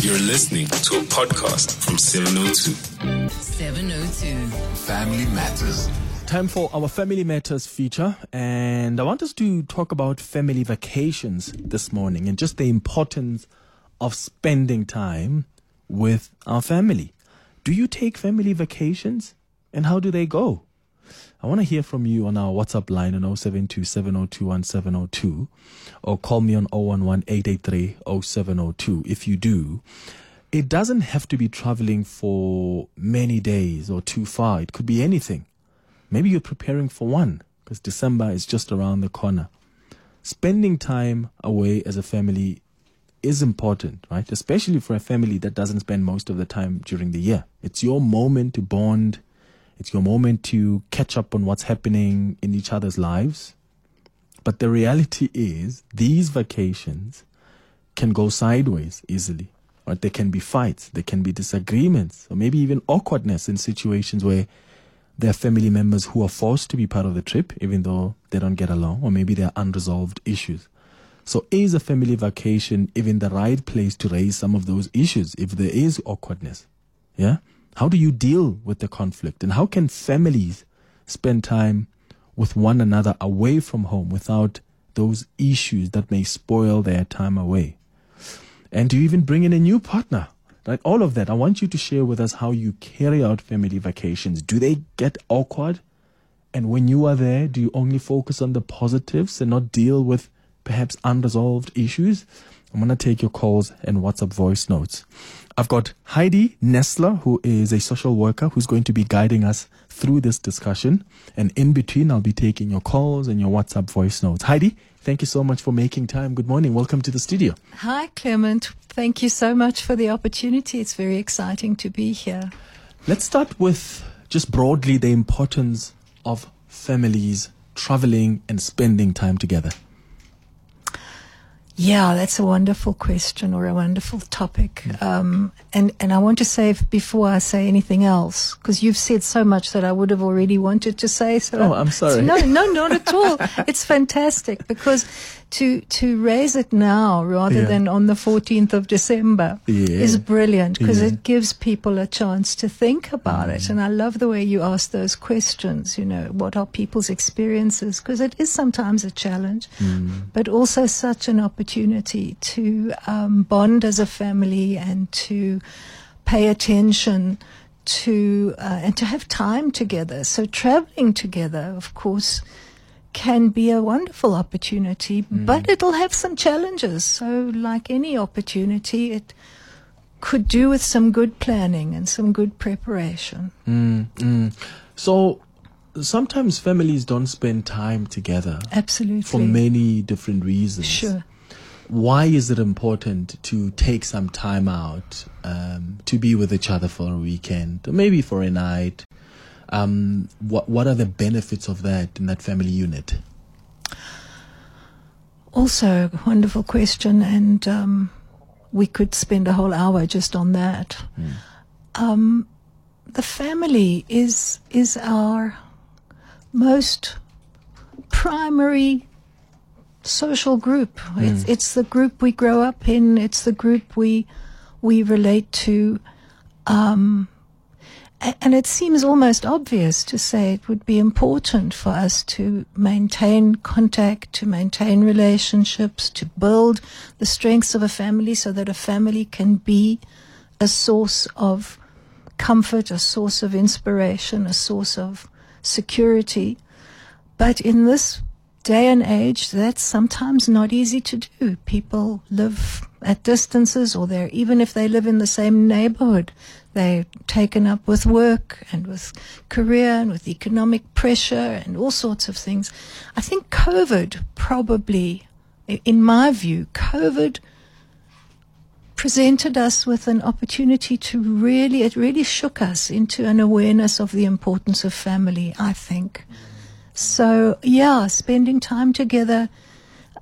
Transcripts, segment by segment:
You're listening to a podcast from 702. 702. Family Matters. Time for our Family Matters feature, and I want us to talk about family vacations this morning and just the importance of spending time with our family. Do you take family vacations, and how do they go? I want to hear from you on our WhatsApp line on 072 702 or call me on 011 883 0702 if you do. It doesn't have to be traveling for many days or too far, it could be anything. Maybe you're preparing for one because December is just around the corner. Spending time away as a family is important, right? Especially for a family that doesn't spend most of the time during the year. It's your moment to bond. It's your moment to catch up on what's happening in each other's lives. But the reality is these vacations can go sideways easily. Right? There can be fights, there can be disagreements, or maybe even awkwardness in situations where there are family members who are forced to be part of the trip, even though they don't get along, or maybe there are unresolved issues. So, is a family vacation even the right place to raise some of those issues if there is awkwardness? Yeah? How do you deal with the conflict? And how can families spend time with one another away from home without those issues that may spoil their time away? And do you even bring in a new partner? Right? All of that. I want you to share with us how you carry out family vacations. Do they get awkward? And when you are there, do you only focus on the positives and not deal with perhaps unresolved issues? I'm going to take your calls and WhatsApp voice notes. I've got Heidi Nestler, who is a social worker who's going to be guiding us through this discussion. And in between, I'll be taking your calls and your WhatsApp voice notes. Heidi, thank you so much for making time. Good morning. Welcome to the studio. Hi, Clement. Thank you so much for the opportunity. It's very exciting to be here. Let's start with just broadly the importance of families traveling and spending time together. Yeah, that's a wonderful question or a wonderful topic. Um, and, and I want to say before I say anything else, because you've said so much that I would have already wanted to say. So Oh, I'm sorry. No, no, not at all. it's fantastic because to, to raise it now rather Yeah. than on the 14th of December Yeah. is brilliant because Yeah. it gives people a chance to think about it. And I love the way you ask those questions, you know, what are people's experiences? Because it is sometimes a challenge, but also such an opportunity to um, bond as a family and to pay attention to uh, and to have time together. So traveling together, of course, can be a wonderful opportunity, but it'll have some challenges. So, like any opportunity, it could do with some good planning and some good preparation. Mm, mm. So sometimes families don't spend time together Absolutely. for many different reasons. Sure. Why is it important to take some time out um, to be with each other for a weekend, or maybe for a night? Um, what What are the benefits of that in that family unit? Also, a wonderful question, and um, we could spend a whole hour just on that. Um, the family is is our most primary social group. It's, it's the group we grow up in. It's the group we we relate to. Um, and it seems almost obvious to say it would be important for us to maintain contact, to maintain relationships, to build the strengths of a family so that a family can be a source of comfort, a source of inspiration, a source of security. But in this day and age, that's sometimes not easy to do. People live at distances, or they're, even if they live in the same neighborhood, they're taken up with work and with career and with economic pressure and all sorts of things. I think COVID probably, in my view, COVID presented us with an opportunity to really, it really shook us into an awareness of the importance of family, I think. So, yeah, spending time together.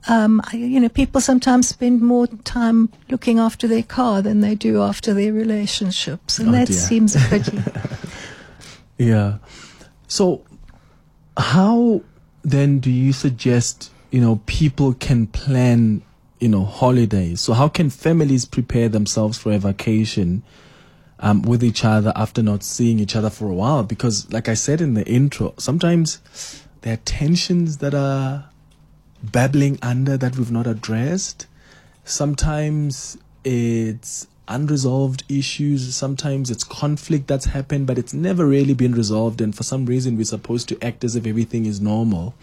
Um, you know, people sometimes spend more time looking after their car than they do after their relationships, and Oh, that dear. seems a pity. Yeah. So, how then do you suggest you know people can plan you know, holidays. So how can families prepare themselves for a vacation um, with each other after not seeing each other for a while? Because, like I said in the intro, sometimes there are tensions that are babbling under that we've not addressed. Sometimes it's unresolved issues. Sometimes it's conflict that's happened, but it's never really been resolved. And for some reason, we're supposed to act as if everything is normal.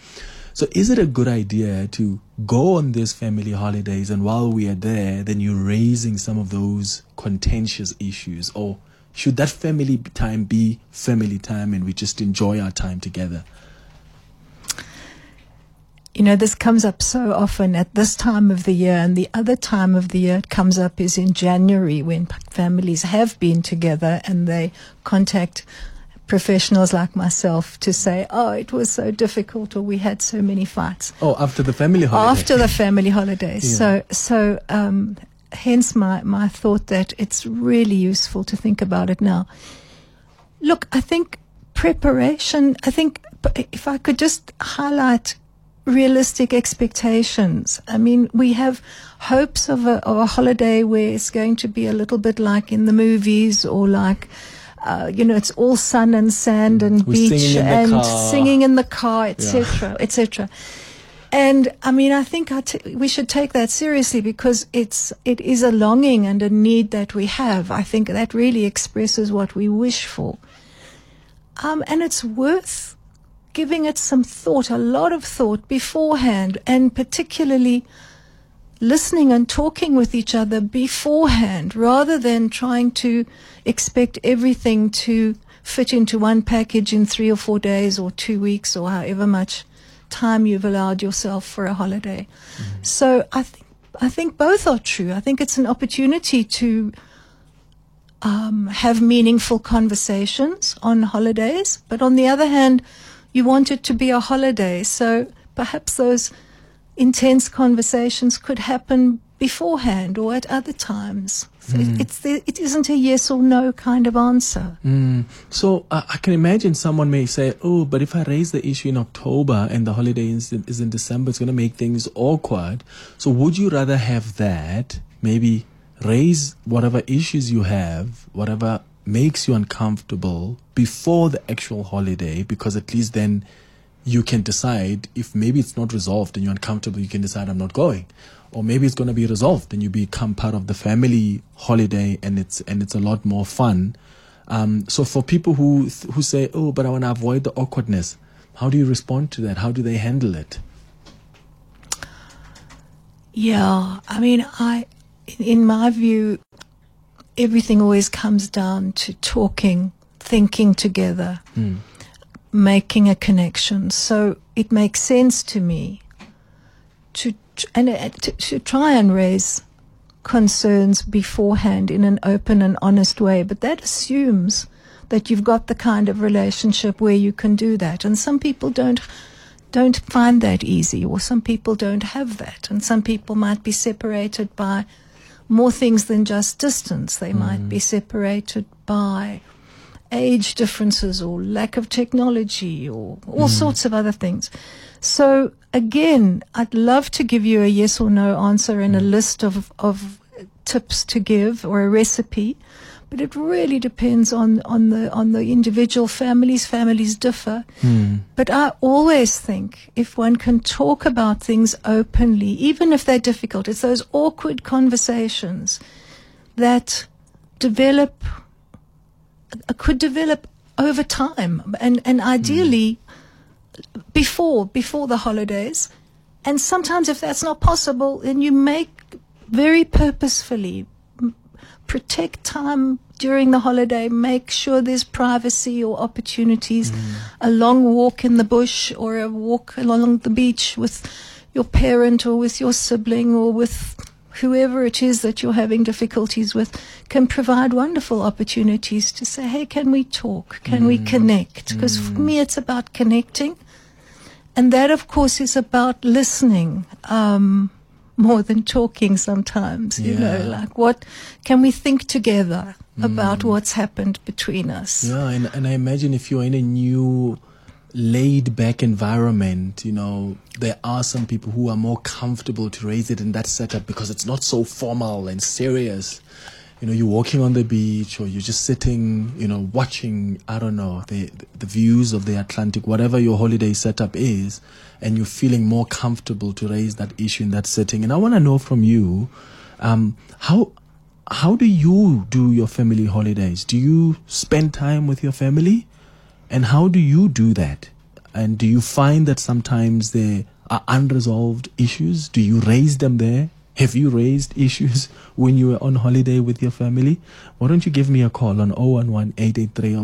So, is it a good idea to go on these family holidays and while we are there, then you're raising some of those contentious issues? Or should that family time be family time and we just enjoy our time together? You know, this comes up so often at this time of the year, and the other time of the year it comes up is in January when families have been together and they contact professionals like myself to say, oh, it was so difficult or we had so many fights. Oh, after the family holiday. After the family holidays. Yeah. So, so, um, hence my, my thought that it's really useful to think about it now. Look, I think preparation, I think if I could just highlight realistic expectations. I mean, we have hopes of a, of a holiday where it's going to be a little bit like in the movies or like, uh, you know, it's all sun and sand and We're beach singing and singing in the car, etc., etc. And I mean, I think I t- we should take that seriously because it's it is a longing and a need that we have. I think that really expresses what we wish for, um, and it's worth giving it some thought, a lot of thought beforehand, and particularly listening and talking with each other beforehand rather than trying to expect everything to fit into one package in three or four days or two weeks or however much time you've allowed yourself for a holiday. So I think I think both are true. I think it's an opportunity to um, have meaningful conversations on holidays, but on the other hand, you want it to be a holiday. So perhaps those intense conversations could happen beforehand or at other times. So it, it's the, it isn't a yes or no kind of answer. Mm. So uh, I can imagine someone may say, "Oh, but if I raise the issue in October and the holiday is in, is in December, it's going to make things awkward." So would you rather have that? Maybe raise whatever issues you have, whatever makes you uncomfortable before the actual holiday, because at least then you can decide if maybe it's not resolved and you're uncomfortable, you can decide I'm not going. Or maybe it's going to be resolved and you become part of the family holiday and it's and it's a lot more fun. Um, so for people who who say, "Oh, but I want to avoid the awkwardness," how do you respond to that? How do they handle it? Yeah, I mean, I, in my view, everything always comes down to talking, thinking together, making a connection. So it makes sense to me to and uh, to, to try and raise concerns beforehand in an open and honest way. But that assumes that you've got the kind of relationship where you can do that. And some people don't don't find that easy, or some people don't have that, and some people might be separated by more things than just distance. They might mm. be separated by age differences or lack of technology or all mm. sorts of other things. So again, I'd love to give you a yes or no answer and a mm. list of, of tips to give or a recipe, but it really depends on, on the on the individual families. Families differ. But I always think if one can talk about things openly, even if they're difficult, it's those awkward conversations that develop uh, could develop over time and and ideally before before the holidays and sometimes if that's not possible then you make very purposefully protect time during the holiday make sure there's privacy or opportunities a long walk in the bush or a walk along the beach with your parent or with your sibling or with whoever it is that you're having difficulties with can provide wonderful opportunities to say, hey, can we talk? Can we connect? Because for me, it's about connecting. And that, of course, is about listening um, more than talking sometimes. You know, like what can we think together hmm. about what's happened between us? Yeah, and, and I imagine if you're in a new laid back environment, you know, there are some people who are more comfortable to raise it in that setup because it's not so formal and serious. You know, you're walking on the beach or you're just sitting, you know, watching, I don't know, the, the views of the Atlantic, whatever your holiday setup is, and you're feeling more comfortable to raise that issue in that setting. And I want to know from you, um, how, how do you do your family holidays? Do you spend time with your family? And how do you do that? And do you find that sometimes there are unresolved issues? Do you raise them there? Have you raised issues when you were on holiday with your family? Why don't you give me a call on 011 883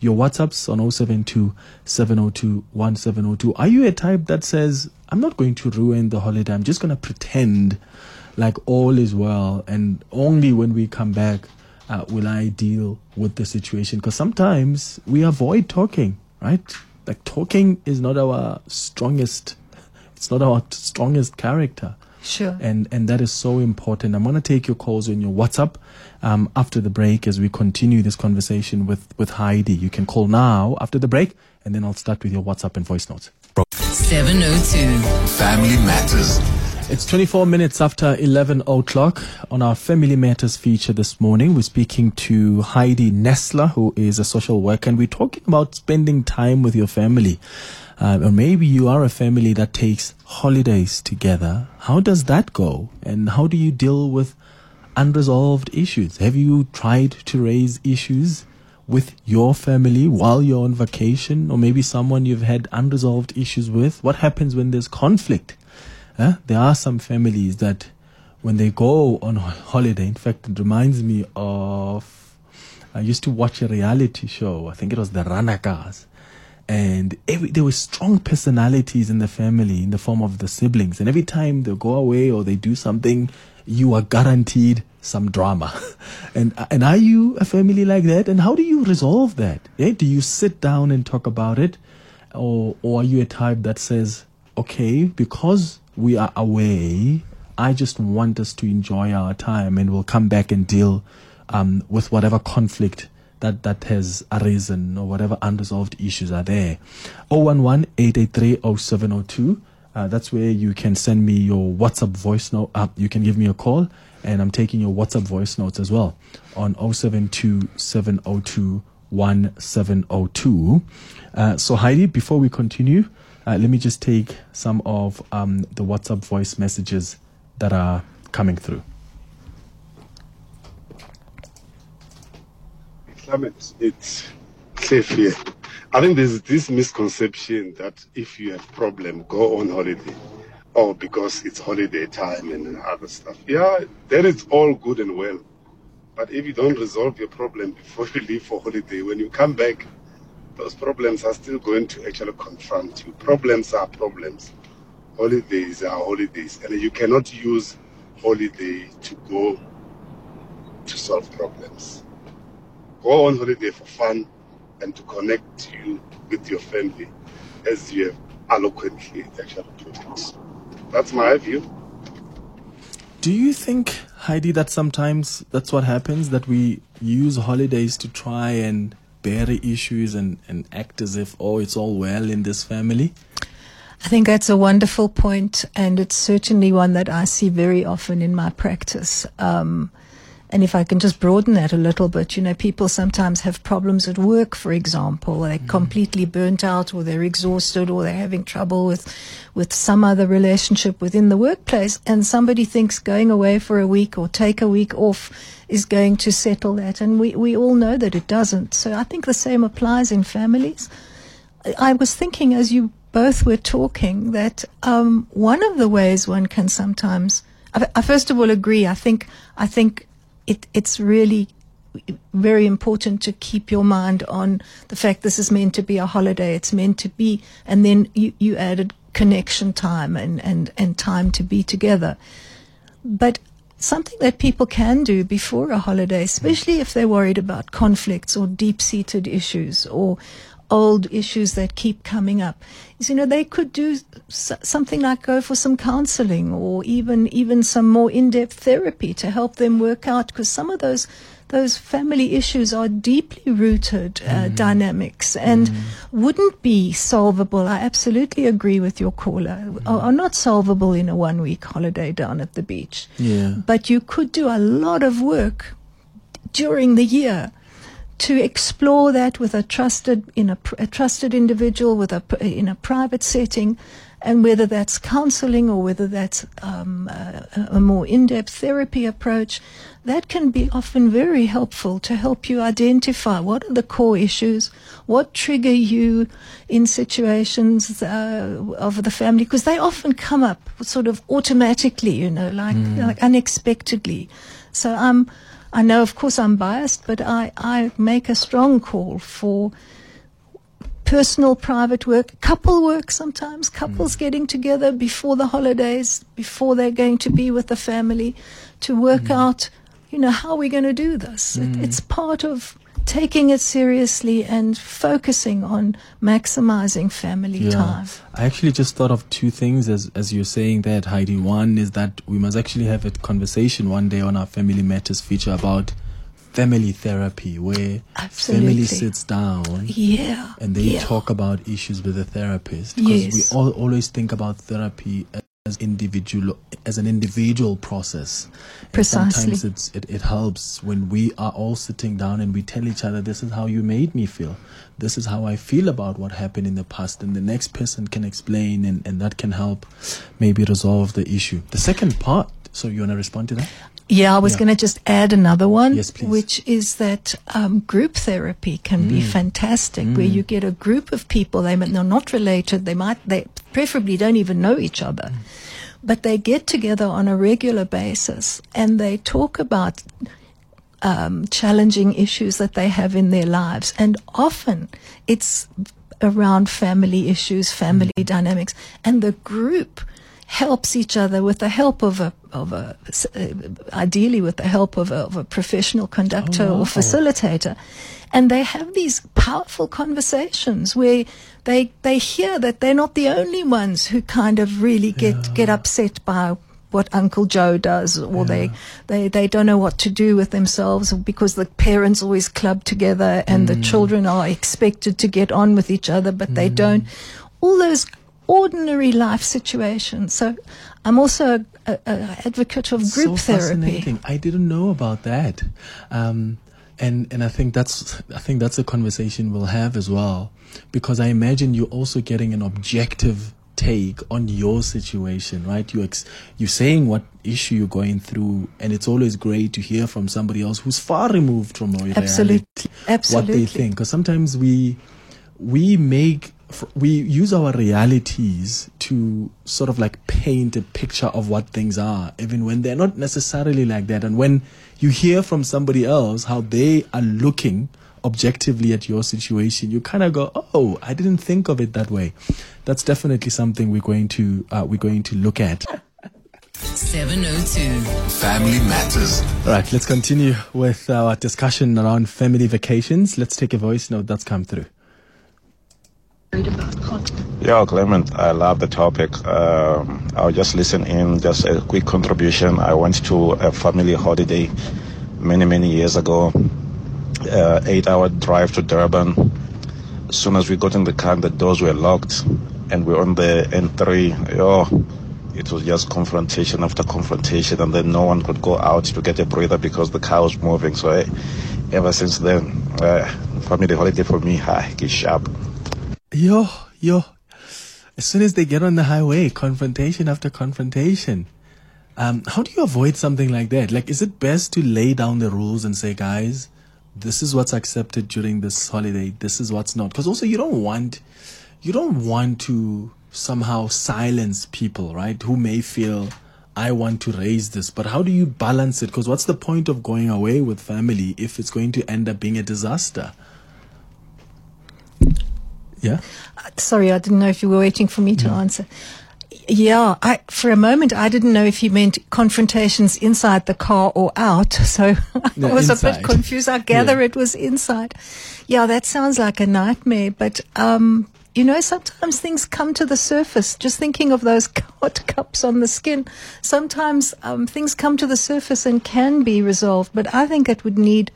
Your WhatsApp's on 072 702 1702. Are you a type that says, I'm not going to ruin the holiday, I'm just going to pretend like all is well, and only when we come back uh, will I deal with the situation? Because sometimes we avoid talking, right? Like talking is not our strongest. It's not our strongest character. Sure. And and that is so important. I'm gonna take your calls on your WhatsApp um, after the break as we continue this conversation with with Heidi. You can call now after the break, and then I'll start with your WhatsApp and voice notes. 702. Family Matters. It's 24 minutes after 11 o'clock on our Family Matters feature this morning. We're speaking to Heidi Nestler, who is a social worker, and we're talking about spending time with your family. Um, or maybe you are a family that takes holidays together. How does that go? And how do you deal with unresolved issues? Have you tried to raise issues with your family while you're on vacation? Or maybe someone you've had unresolved issues with? What happens when there's conflict? There are some families that when they go on holiday, in fact, it reminds me of I used to watch a reality show. I think it was the Ranakas. And every, there were strong personalities in the family in the form of the siblings. And every time they go away or they do something, you are guaranteed some drama. and and are you a family like that? And how do you resolve that? Yeah? Do you sit down and talk about it? Or, or are you a type that says, okay, because we are away. I just want us to enjoy our time and we'll come back and deal um, with whatever conflict that, that has arisen or whatever unresolved issues are there. 011 883 0702. Uh, that's where you can send me your WhatsApp voice note. Uh, you can give me a call, and I'm taking your WhatsApp voice notes as well on 072 702 1702. Uh, so, Heidi, before we continue, uh, let me just take some of um, the WhatsApp voice messages that are coming through. It's safe here. I think there's this misconception that if you have problem, go on holiday, or because it's holiday time and other stuff. Yeah, that is all good and well, but if you don't resolve your problem before you leave for holiday, when you come back, those problems are still going to actually confront you. Problems are problems. Holidays are holidays. And you cannot use holiday to go to solve problems. Go on holiday for fun and to connect you with your family as you have eloquently actually put it. That's my view. Do you think, Heidi, that sometimes that's what happens, that we use holidays to try and bury issues and, and act as if, oh, it's all well in this family? I think that's a wonderful point, and it's certainly one that I see very often in my practice. Um, and if I can just broaden that a little bit, you know, people sometimes have problems at work, for example. They're mm. completely burnt out or they're exhausted or they're having trouble with, with some other relationship within the workplace. And somebody thinks going away for a week or take a week off is going to settle that. And we, we all know that it doesn't. So I think the same applies in families. I was thinking as you both were talking that um, one of the ways one can sometimes, I, I first of all agree. I think I think it, it's really very important to keep your mind on the fact this is meant to be a holiday. It's meant to be, and then you, you added connection time and, and, and time to be together. But something that people can do before a holiday, especially if they're worried about conflicts or deep seated issues or old issues that keep coming up is, you know, they could do s- something like go for some counseling or even, even some more in-depth therapy to help them work out because some of those those family issues are deeply rooted uh, mm. dynamics and mm. wouldn't be solvable. I absolutely agree with your caller. Mm. Are, are not solvable in a one week holiday down at the beach. Yeah. But you could do a lot of work during the year to explore that with a trusted in a, a trusted individual with a in a private setting and whether that's counseling or whether that's um, a, a more in-depth therapy approach that can be often very helpful to help you identify what are the core issues what trigger you in situations uh, of the family because they often come up sort of automatically you know like, like unexpectedly. So i'm I know, of course, I'm biased, but I, I make a strong call for personal, private work, couple work sometimes, couples mm. getting together before the holidays, before they're going to be with the family to work mm. out, you know, how are we're going to do this. It, mm. it's part of taking it seriously and focusing on maximizing family time. I actually just thought of two things as as you're saying that, Heidi. One is that we must actually have a conversation one day on our Family Matters feature about family therapy, where Absolutely. family sits down Yeah. and they yeah. talk about issues with the therapist. Because Yes. we all always think about therapy as individual as an individual process. And Precisely. sometimes it's, it, it helps when we are all sitting down and we tell each other, this is how you made me feel. This is how I feel about what happened in the past. And the next person can explain and, and that can help maybe resolve the issue. The second part, so you want to respond to that? Yeah, I was Yeah. going to just add another one, Yes, which is that um, group therapy can be Mm. fantastic, where you get a group of people. They they're not related. They might, they preferably don't even know each other, Mm. but they get together on a regular basis and they talk about um, challenging issues that they have in their lives, and often it's around family issues, family dynamics, and the group helps each other with the help of a of a uh, ideally with the help of a, of a professional conductor Oh, wow. or facilitator. And they have these powerful conversations where they they hear that they're not the only ones who kind of really get get upset by what Uncle Joe does, or they, they they don't know what to do with themselves because the parents always club together and the children are expected to get on with each other, but they don't. All those ordinary life situations. So, I'm also a, a advocate of group so therapy. fascinating. I didn't know about that. Um, and and I think that's I think that's a conversation we'll have as well, because I imagine you're also getting an objective take on your situation, right? You ex- you're saying what issue you're going through, and it's always great to hear from somebody else who's far removed from your reality, Absolutely. what they think. Because sometimes we we make we use our realities to sort of like paint a picture of what things are, even when they're not necessarily like that. And when you hear from somebody else how they are looking objectively at your situation, you kind of go, "Oh, I didn't think of it that way." That's definitely something we're going to uh, we're going to look at. 702. Family Matters. All right, let's continue with our discussion around family vacations. Let's take a voice note that's come through. Yeah, Clement, I love the topic. Um, I'll just listen in, just a quick contribution. I went to a family holiday many, many years ago, uh, eight hour drive to Durban. As soon as we got in the car, the doors were locked, and we're on the N3. Oh, it was just confrontation after confrontation, and then no one could go out to get a breather because the car was moving. So, eh, ever since then, uh, family holiday for me, hi, get sharp. Yo, yo. As soon as they get on the highway, confrontation after confrontation. Um, how do you avoid something like that? Like, is it best to lay down the rules and say, guys, this is what's accepted during this holiday, this is what's not? Because also, you don't want, you don't want to somehow silence people, right? Who may feel, I want to raise this, but how do you balance it? Because what's the point of going away with family if it's going to end up being a disaster? Yeah. Sorry, I didn't know if you were waiting for me to answer. Yeah, I, for a moment I didn't know if he meant confrontations inside the car or out, so No, I was a bit confused. I gather Yeah. it was inside. Yeah, that sounds like a nightmare, but um, you know, sometimes things come to the surface. Just thinking of those hot cups on the skin, sometimes um, things come to the surface and can be resolved, but I think it would need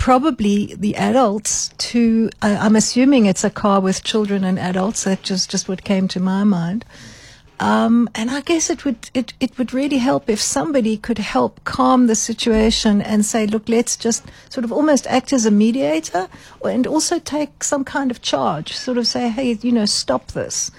probably the adults to I I'm assuming it's a car with children and adults that just just what came to my mind um, and I guess it would it, it would really help if somebody could help calm the situation and say, look, let's just sort of almost act as a mediator, and also take some kind of charge. Sort of say, hey, you know, stop this.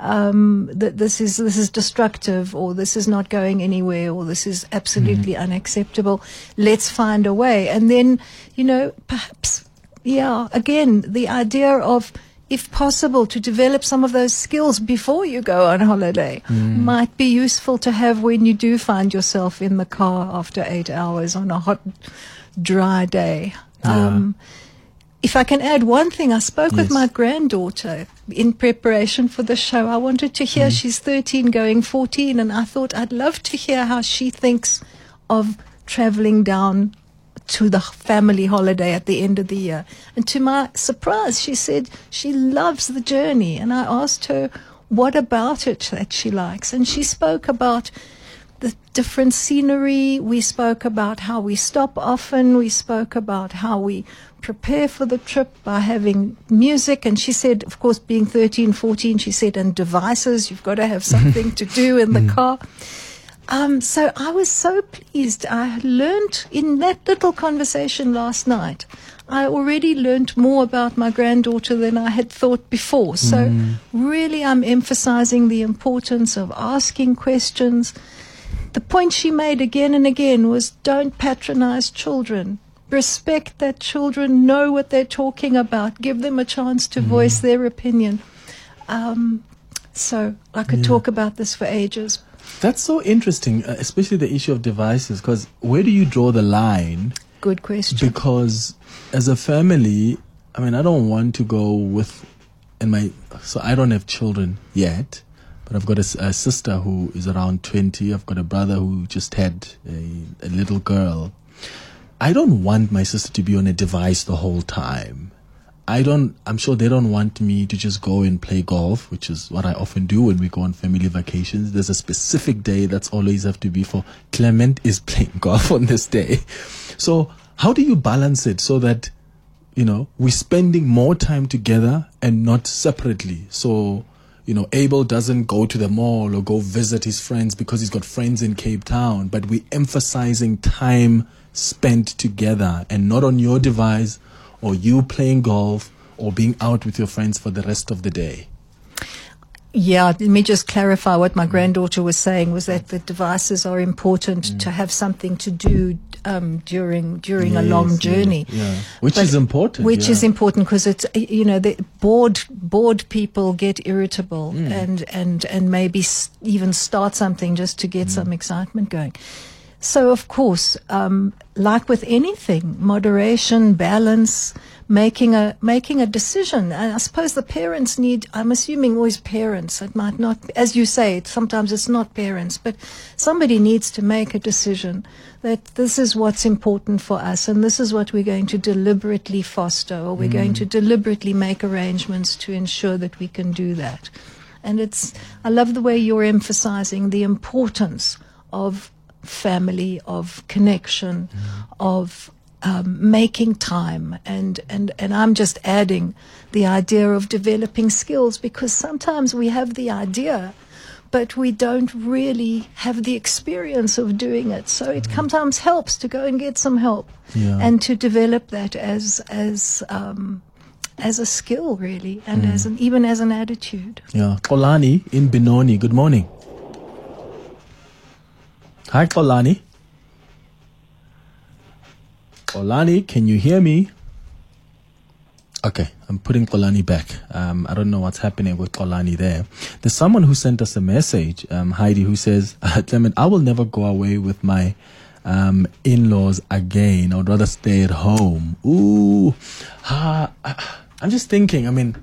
Um, that this is this is destructive, or this is not going anywhere, or this is absolutely unacceptable. Let's find a way, and then you know, perhaps yeah, again, the idea of, if possible, to develop some of those skills before you go on holiday might be useful to have when you do find yourself in the car after eight hours on a hot, dry day. Um, if I can add one thing, I spoke with my granddaughter in preparation for the show. I wanted to hear, mm. she's 13 going 14, and I thought I'd love to hear how she thinks of traveling down to the family holiday at the end of the year. And to my surprise, she said she loves the journey. And I asked her, what about it that she likes? And she spoke about the different scenery. We spoke about how we stop often. We spoke about how we prepare for the trip by having music. And she said, of course, being 13, 14, she said, and devices, you've got to have something to do in the car. Um, so I was so pleased. I learned in that little conversation last night. I already learned more about my granddaughter than I had thought before. So really, I'm emphasizing the importance of asking questions. The point she made again and again was don't patronize children. Respect that children know what they're talking about. Give them a chance to voice their opinion. Um, so I could talk about this for ages. That's so interesting, uh, especially the issue of devices, because where do you draw the line? Good question. Because as a family, I mean, I don't want to go with, and my, so I don't have children yet, but I've got a sister who is around 20. I've got a brother who just had a, a little girl. I don't want my sister to be on a device the whole time. I don't, I'm sure they don't want me to just go and play golf, which is what I often do when we go on family vacations. There's a specific day that's always have to be for Clement is playing golf on this day. So how do you balance it so that, you know, we're spending more time together and not separately? So, you know, Abel doesn't go to the mall or go visit his friends because he's got friends in Cape Town, but we're emphasizing time spent together and not on your device or you playing golf or being out with your friends for the rest of the day. Yeah, let me just clarify what my granddaughter was saying was that the devices are important to have something to do um, during during a long journey. Yeah. yeah. Which But- is important. Which yeah. is important because it's you know the bored bored people get irritable Mm. and and and maybe s- even start something just to get Mm. some excitement going. So of course, um, like with anything, moderation, balance, making a making a decision. And I suppose the parents need. I'm assuming always parents. It might not, as you say. it, Sometimes it's not parents, but somebody needs to make a decision that this is what's important for us, and this is what we're going to deliberately foster, or we're going mm. to deliberately make arrangements to ensure that we can do that. And it's. I love the way you're emphasizing the importance of family, of connection, mm. of um, making time, and, and, and I'm just adding the idea of developing skills because sometimes we have the idea, but we don't really have the experience of doing it. So it sometimes helps to go and get some help Yeah. and to develop that as as um, as a skill, really, and as an even as an attitude. Yeah. Kolani in Benoni. Good morning. Hi, Kolani. Kolani, can you hear me? Okay, I'm putting Kolani back. Um, I don't know what's happening with Kolani there. There's someone who sent us a message, um, Heidi, who says, Clement, I will never go away with my um, in-laws again. I would rather stay at home. Ooh, ah, I'm just thinking. I mean,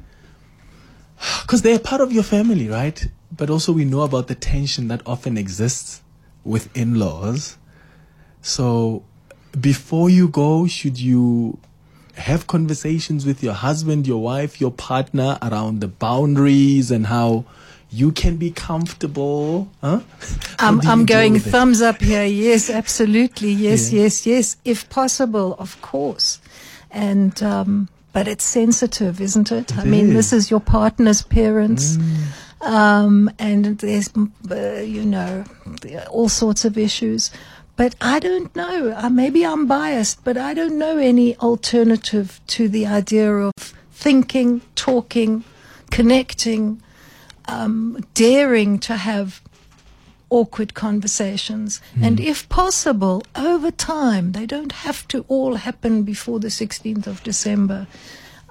because they're part of your family, right? but also we know about the tension that often exists with in-laws. So before you go, should you have conversations with your husband, your wife, your partner around the boundaries and how you can be comfortable? Huh? I'm, I'm going thumbs up here. Yes, absolutely. Yes, Yeah. yes, yes. If possible, of course. And, um, but it's sensitive, isn't it? I It mean, this is. your partner's parents. Um, and there's, mm, uh, you know, all sorts of issues. But I don't know. Uh, maybe I'm biased, but I don't know any alternative to the idea of thinking, talking, connecting, um, daring to have awkward conversations. And if possible, over time, they don't have to all happen before the 16th of December.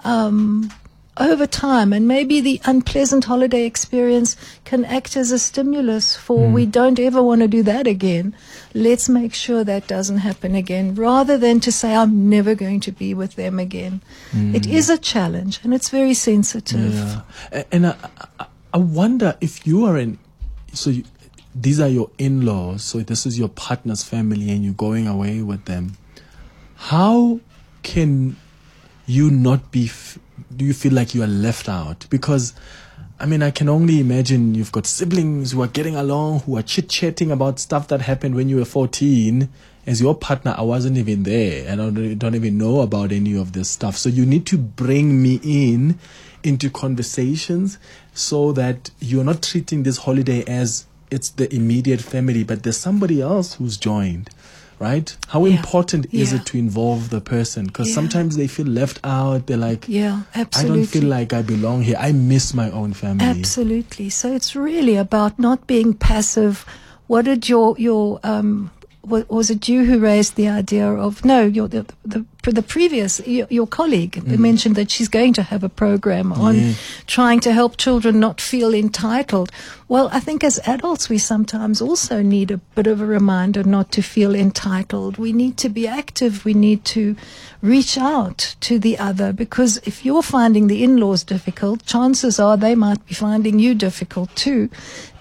Um, over time, and maybe the unpleasant holiday experience can act as a stimulus for hmm. we don't ever want to do that again. Let's make sure that doesn't happen again, rather than to say, I'm never going to be with them again. It hmm. is a challenge, and it's very sensitive. Yeah. And I, I, I wonder if you are in, so you, these are your in laws, so this is your partner's family and you're going away with them. How can you not be, f- do you feel like you are left out? Because, I mean, I can only imagine you've got siblings who are getting along, who are chit chatting about stuff that happened when you were 14. As your partner, I wasn't even there and I don't, don't even know about any of this stuff. So you need to bring me in into conversations so that you're not treating this holiday as it's the immediate family, but there's somebody else who's joined, right? How Yeah. important is Yeah. it to involve the person? Because Yeah. sometimes they feel left out. They're like, Yeah, absolutely. I don't feel like I belong here. I miss my own family. Absolutely. So it's really about not being passive. What did your your um was it you who raised the idea of no your the the, the previous your, your colleague mm. mentioned that she's going to have a program on Yeah. trying to help children not feel entitled. Well, I think as adults we sometimes also need a bit of a reminder not to feel entitled. We need to be active. We need to reach out to the other because if you're finding the in-laws difficult, chances are they might be finding you difficult too.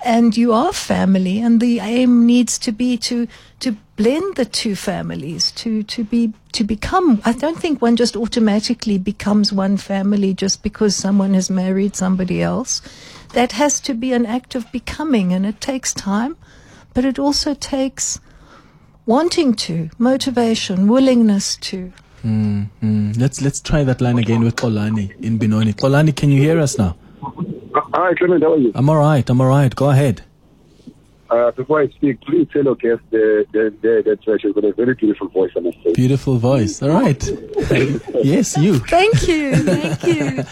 And you are family and the aim needs to be to to blend the two families to to be to become I don't think one just automatically becomes one family just because someone has married somebody else. That has to be an act of becoming and it takes time, but it also takes wanting to, motivation, willingness to. Mm, let's let's try that line again with Kolani in Benoni. Kolani, can you hear us now? Hi, Clement, how are you? I'm all right. I'm all right. Go ahead. Uh, before I speak, please tell your guest the, the, the, that uh, she's got a very beautiful voice, I must say. Beautiful voice. All right. yes, you. Thank you, thank you.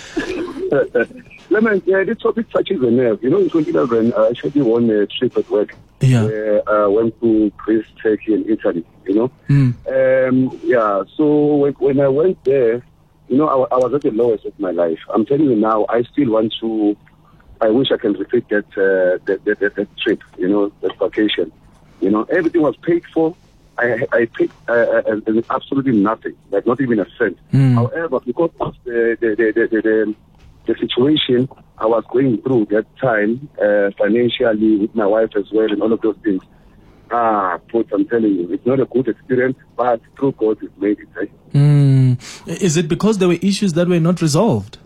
Clement, uh, this topic touches a nerve. You know, in 2011, I actually won a trip at work. Yeah. Uh, I went to Greece, Turkey, and Italy, you know. Mm. Um, yeah, so when, when I went there, you know, I, I was at the lowest of my life. I'm telling you now, I still want to, I wish I can repeat that, uh, that, that, that, that trip, you know, that vacation. You know, everything was paid for. I, I paid uh, absolutely nothing, like not even a cent. Mm. However, because of the, the, the, the, the, the, situation I was going through that time, uh, financially with my wife as well and all of those things, ah, put, I'm telling you, it's not a good experience, but through God, it made it. Eh? Mm. Is it because there were issues that were not resolved?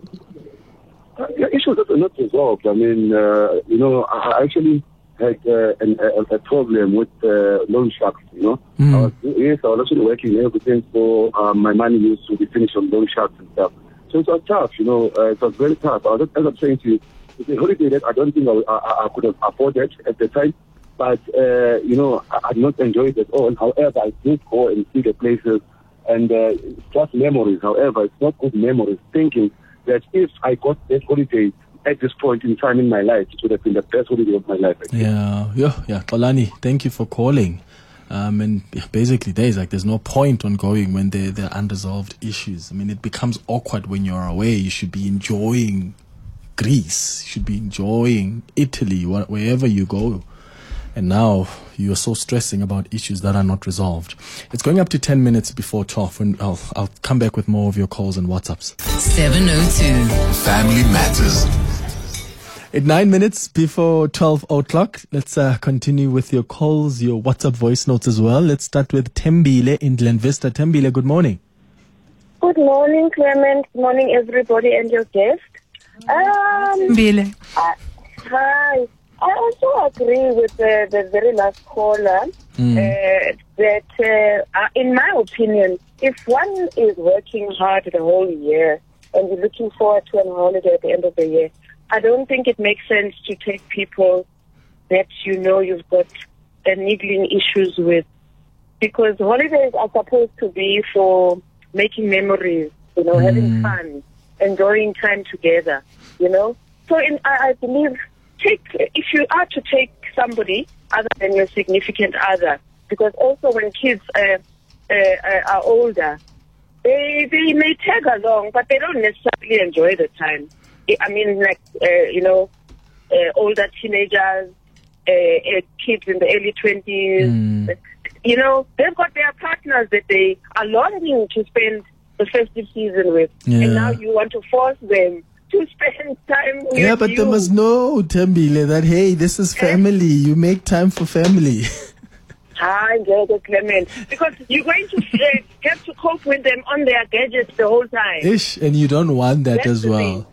Uh, yeah, issues that were not resolved. I mean, uh, you know, I actually had uh, an, a, a problem with uh, loan sharks, you know. Mm. I was, yes, I was actually working everything, so um, my money used to be finished on loan sharks and stuff. So it was tough, you know, uh, it was very tough. I was, as I'm saying to you, it's a holiday that I don't think I, I, I could have afforded at the time. But, uh, you know, I, I did not enjoy it at all. However, I did go and see the places and uh, just memories. However, it's not good memories. Thinking that if I got that holiday at this point in time in my life, it would have been the best holiday of my life. I. Yeah, yeah, yeah. Kolani, thank you for calling. Um, and basically, there's like there's no point on going when there there are unresolved issues. I mean, it becomes awkward when you're away. You should be enjoying Greece. You should be enjoying Italy, wh- wherever you go. And now you're so stressing about issues that are not resolved. It's going up to 10 minutes before 12, and I'll, I'll come back with more of your calls and WhatsApps. 702. 702. Family Matters. At nine minutes before 12 o'clock, let's uh, continue with your calls, your WhatsApp voice notes as well. Let's start with Tembile in Glen Vista. Tembile, good morning. Good morning, Clement. Good morning, everybody, and your guest. Um, Mbile. I- hi. I also agree with the, the very last caller uh, that, uh, uh, in my opinion, if one is working hard the whole year and you're looking forward to a holiday at the end of the year, I don't think it makes sense to take people that you know you've got uh, niggling issues with because holidays are supposed to be for making memories, you know, having fun, enjoying time together, you know. So in, I, I believe take if you are to take somebody other than your significant other, because also when kids uh, uh, uh, are older, they they may tag along, but they don't necessarily enjoy the time. I- mean, like uh, you know, uh, older teenagers, uh, uh, kids in the early twenties. You know, they've got their partners that they are longing to spend the festive season with, Yeah. and now you want to force them to spend time with Yeah, but you. they must know, Tembile, that hey, this is family. You make time for family. Hi, Gregor Clement. Because you're going to uh, have to cope with them on their gadgets the whole time. Ish, and you don't want that That's as well.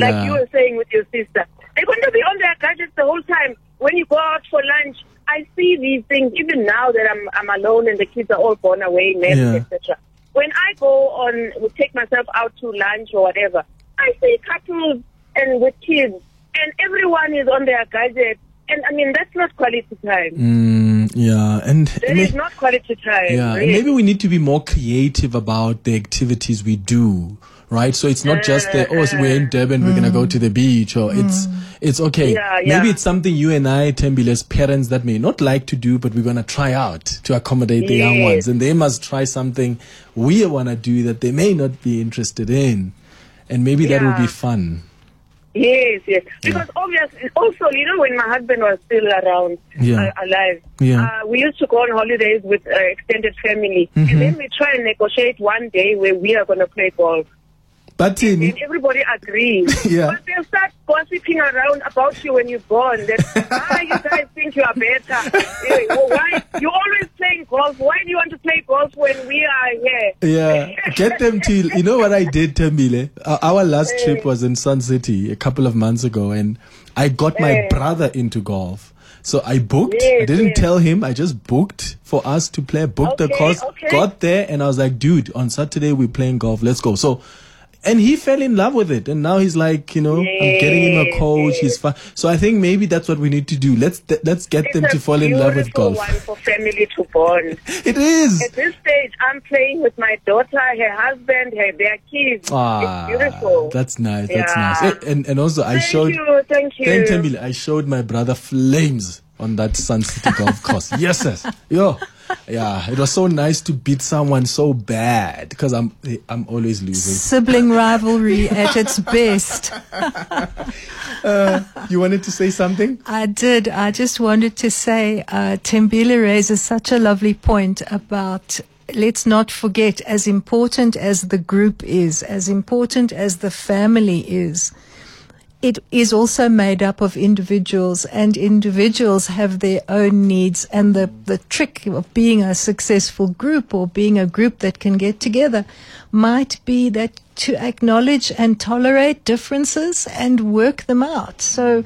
Thing. Like you were saying with your sister. They're going to be on their gadgets the whole time. When you go out for lunch, I see these things even now that I'm I'm alone and the kids are all gone away, Yeah. etc. When I go on, take myself out to lunch or whatever, I see couples and with kids, and everyone is on their gadget. And I mean, that's not quality time. Mm, yeah, and That may- not quality time. yeah, really. maybe we need to be more creative about the activities we do, right? So it's not just the oh, so we're in Durban, we're gonna go to the beach, or it's it's okay. Yeah, Maybe it's something you and I, Tembile, as parents, that may not like to do, but we're gonna try out to accommodate the young ones, and they must try something we wanna do that they may not be interested in, and maybe that will be fun. Yes, yes. Because obviously, also, you know, when my husband was still around, Yeah. uh, alive, Yeah. uh, we used to go on holidays with uh, extended family, Mm-hmm. and then we try and negotiate one day where we are going to play golf. But And everybody agrees. Yeah. But they'll start gossiping around about you when you're gone. That, ah, you guys think you are better. Eh, well, why? You're always playing golf. Why do you want to play golf when we are here? Yeah, get them to. You know what I did, Tembile? Our last trip was in Sun City a couple of months ago, and I got my Eh. brother into golf. So I booked. I didn't yes. tell him. I just booked for us to play. Booked the course. okay. Got there, and I was like, "Dude, on Saturday we're playing golf. Let's go." So. And he fell in love with it, and now he's like, you know, I'm getting him a coach. He's fine. So I think maybe that's what we need to do. Let's let's get them to fall in love with golf. one for family to bond. It is. At this stage, I'm playing with my daughter, her husband, her their kids. Ah, it's beautiful. That's nice. That's Yeah. nice. Eh, And and also I thank showed you, thank you. Thank Tembile. I showed my brother flames on that Sun City golf course. Yes, yes. Yo. Yeah, it was so nice to beat someone so bad because I'm I'm always losing. Sibling rivalry at its best. You wanted to say something? I did. I just wanted to say, uh, Tembile raises such a lovely point about let's not forget, as important as the group is, as important as the family is, it is also made up of individuals and individuals have their own needs and the, the trick of being a successful group or being a group that can get together might be that to acknowledge and tolerate differences and work them out. So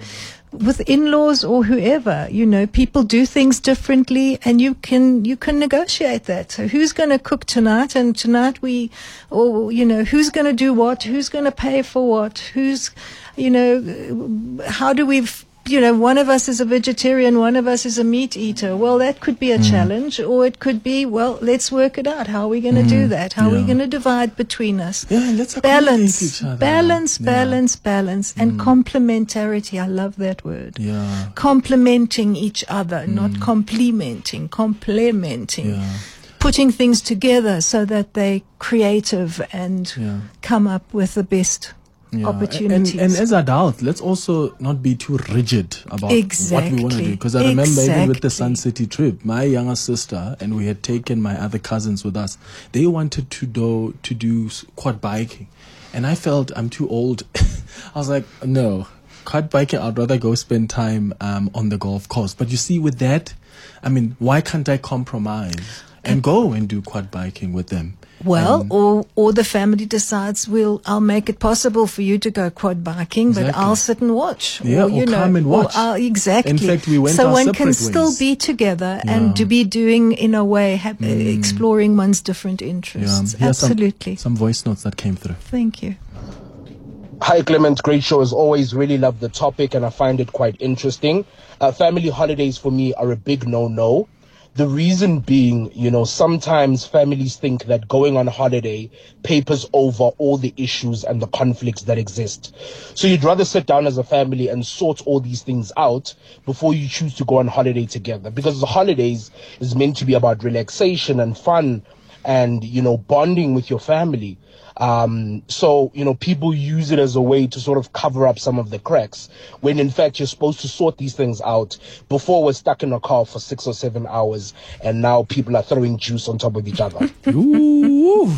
with in-laws or whoever, you know, people do things differently and you can, you can negotiate that. So who's going to cook tonight? And tonight we, or, you know, who's going to do what? Who's going to pay for what? Who's, you know, how do we, you know, one of us is a vegetarian, one of us is a meat eater. Well, that could be a challenge, or it could be, well, let's work it out. How are we going to do that? How are we going to divide between us? Yeah, let's balance, balance, Yeah. balance, balance, and complementarity. I love that word. Yeah. Complementing each other, not complementing, complementing. Yeah. Putting things together so that they're creative and Yeah. come up with the best Yeah, opportunities. And, and as adults, let's also not be too rigid about what we want to do. Because I remember even with the Sun City trip, my younger sister and we had taken my other cousins with us. They wanted to do to do quad biking, and I felt I'm too old. I was like, no. quad biking, I'd rather go spend time um, on the golf course. But you see, with that, I mean, why can't I compromise and go and do quad biking with them? Well, And- or or the family decides we'll I'll make it possible for you to go quad biking, but I'll sit and watch. Yeah, or, you or know, come and watch. Uh, I'll- exactly. In fact, we went so our one can separate still be together Yeah. and to be doing in a way ha- uh, mm. exploring one's different yeah, interests. some- Absolutely. Some, voice notes that came through. Thank you. Hi, Clement. Great show as always. Really love the topic and I find it quite interesting. Uh, family holidays for me are a big no no. The reason being, you know, sometimes families think that going on holiday papers over all the issues and the conflicts that exist. So you'd rather sit down as a family and sort all these things out before you choose to go on holiday together. Because the holidays is meant to be about relaxation and fun and, you know, bonding with your family. Um, so, you know, people use it as a way to sort of cover up some of the cracks when in fact you're supposed to sort these things out before we're stuck in a car for six or seven hours and now people are throwing juice on top of each other. Ooh.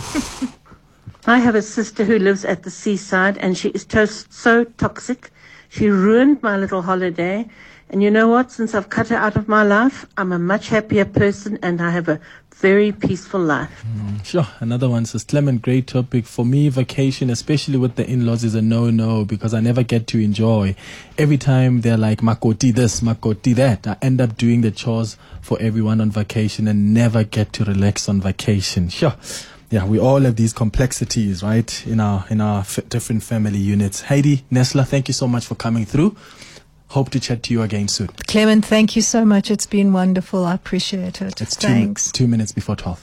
I have a sister who lives at the seaside and she is to- so toxic. She ruined my little holiday. And you know what? Since I've cut her out of my life, I'm a much happier person and I have a very peaceful life. Mm, sure. Another one says, Clement, great topic. For me, vacation, especially with the in laws, is a no no because I never get to enjoy. Every time they're like, Makoti this, Makoti that, I end up doing the chores for everyone on vacation and never get to relax on vacation. Sure. Yeah, we all have these complexities, right, in our in our f- different family units. Heidi Nestler, thank you so much for coming through. Hope to chat to you again soon. Clement, thank you so much. It's been wonderful. I appreciate it. It's two, Thanks. two minutes before 12.